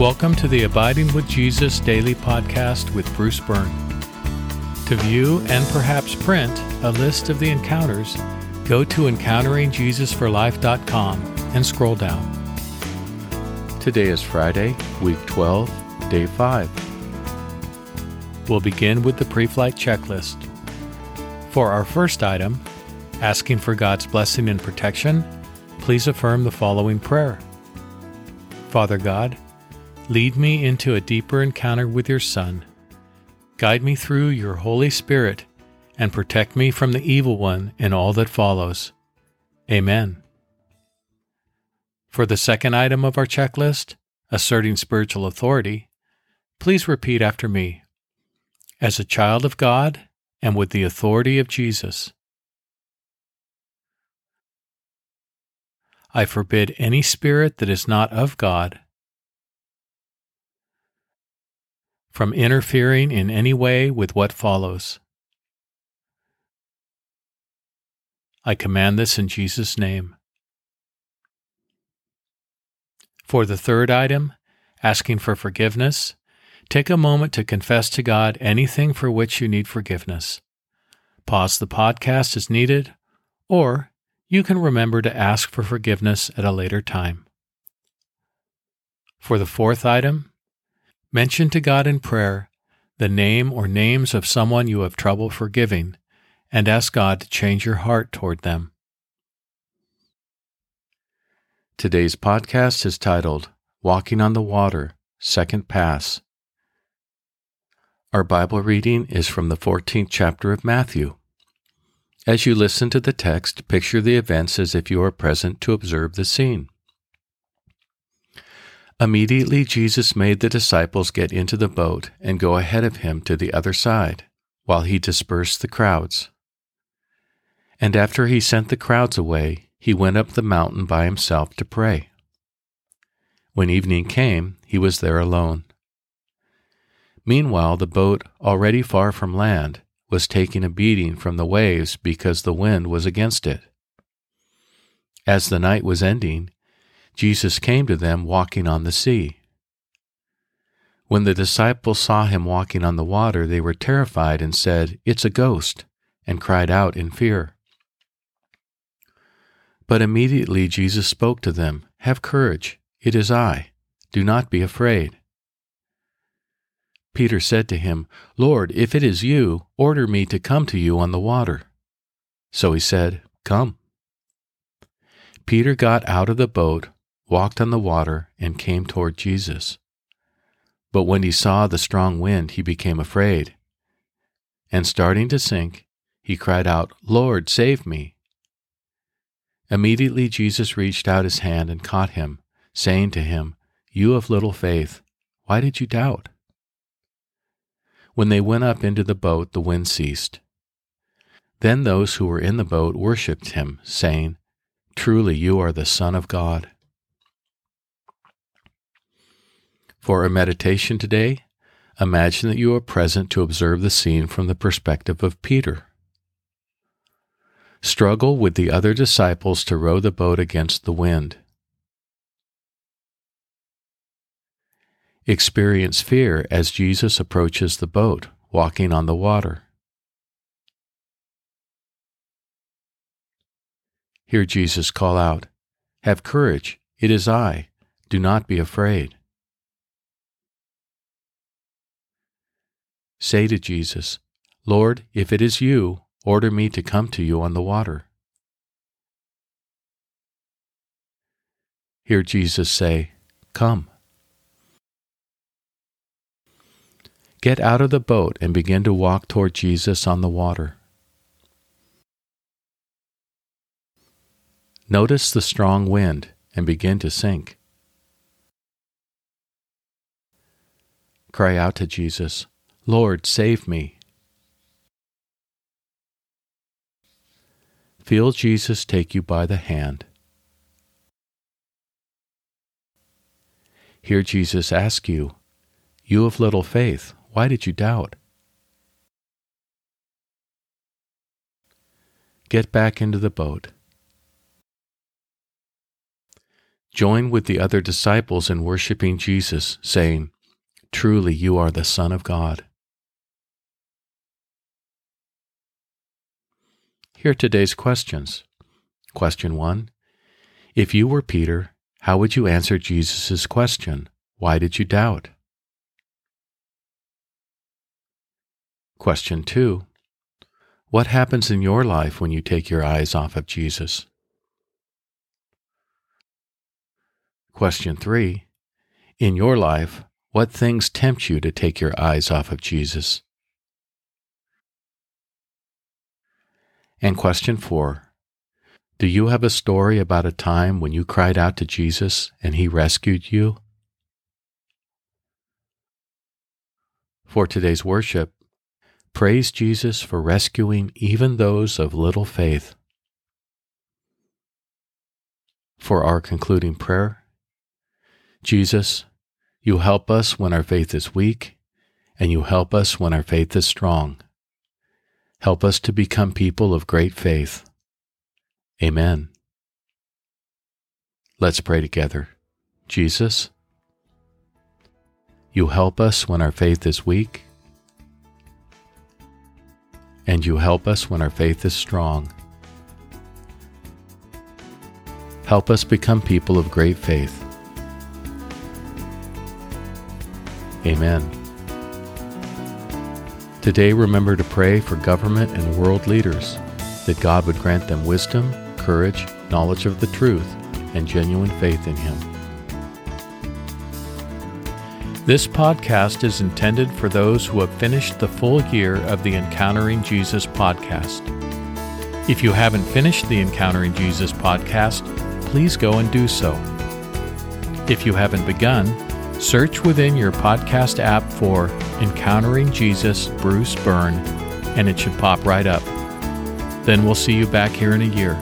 Welcome to the Abiding with Jesus Daily Podcast with Bruce Byrne. To view and perhaps print a list of the encounters, go to encounteringjesusforlife.com and scroll down. Today is Friday, week 12, day 5. We'll begin with the pre flight checklist. For our first item, asking for God's blessing and protection, please affirm the following prayer Father God, Lead me into a deeper encounter with your Son. Guide me through your Holy Spirit and protect me from the evil one and all that follows. Amen. For the second item of our checklist, asserting spiritual authority, please repeat after me. As a child of God and with the authority of Jesus, I forbid any spirit that is not of God from interfering in any way with what follows. I command this in Jesus' name. For the third item, asking for forgiveness, take a moment to confess to God anything for which you need forgiveness. Pause the podcast as needed, or you can remember to ask for forgiveness at a later time. For the fourth item, Mention to God in prayer the name or names of someone you have trouble forgiving and ask God to change your heart toward them. Today's podcast is titled Walking on the Water, Second Pass. Our Bible reading is from the 14th chapter of Matthew. As you listen to the text, picture the events as if you are present to observe the scene. Immediately Jesus made the disciples get into the boat and go ahead of him to the other side, while he dispersed the crowds. And after he sent the crowds away, he went up the mountain by himself to pray. When evening came, he was there alone. Meanwhile, the boat, already far from land, was taking a beating from the waves because the wind was against it. As the night was ending, Jesus came to them walking on the sea. When the disciples saw him walking on the water, they were terrified and said, It's a ghost, and cried out in fear. But immediately Jesus spoke to them, Have courage, it is I. Do not be afraid. Peter said to him, Lord, if it is you, order me to come to you on the water. So he said, Come. Peter got out of the boat walked on the water, and came toward Jesus. But when he saw the strong wind, he became afraid. And starting to sink, he cried out, Lord, save me. Immediately Jesus reached out his hand and caught him, saying to him, You of little faith, why did you doubt? When they went up into the boat, the wind ceased. Then those who were in the boat worshipped him, saying, Truly you are the Son of God. For a meditation today, imagine that you are present to observe the scene from the perspective of Peter. Struggle with the other disciples to row the boat against the wind. Experience fear as Jesus approaches the boat, walking on the water. Hear Jesus call out, Have courage, it is I, do not be afraid. Say to Jesus, Lord, if it is you, order me to come to you on the water. Hear Jesus say, Come. Get out of the boat and begin to walk toward Jesus on the water. Notice the strong wind and begin to sink. Cry out to Jesus, Lord, save me. Feel Jesus take you by the hand. Hear Jesus ask you, You of little faith, why did you doubt? Get back into the boat. join with the other disciples in worshiping Jesus, saying, Truly, you are the Son of God. Here are today's questions. Question 1 If you were Peter, how would you answer Jesus' question? Why did you doubt? Question 2 What happens in your life when you take your eyes off of Jesus? Question 3 In your life, what things tempt you to take your eyes off of Jesus? And question 4 Do you have a story about a time when you cried out to Jesus and he rescued you? For today's worship, praise Jesus for rescuing even those of little faith. For our concluding prayer, Jesus, you help us when our faith is weak, and you help us when our faith is strong. Help us to become people of great faith. Amen. Let's pray together. Jesus, you help us when our faith is weak, and you help us when our faith is strong. Help us become people of great faith. Amen. Today, remember to pray for government and world leaders that God would grant them wisdom, courage, knowledge of the truth, and genuine faith in Him. This podcast is intended for those who have finished the full year of the Encountering Jesus podcast. If you haven't finished the Encountering Jesus podcast, please go and do so. If you haven't begun, search within your podcast app for Encountering Jesus Bruce Byrne, and it should pop right up. Then we'll see you back here in a year.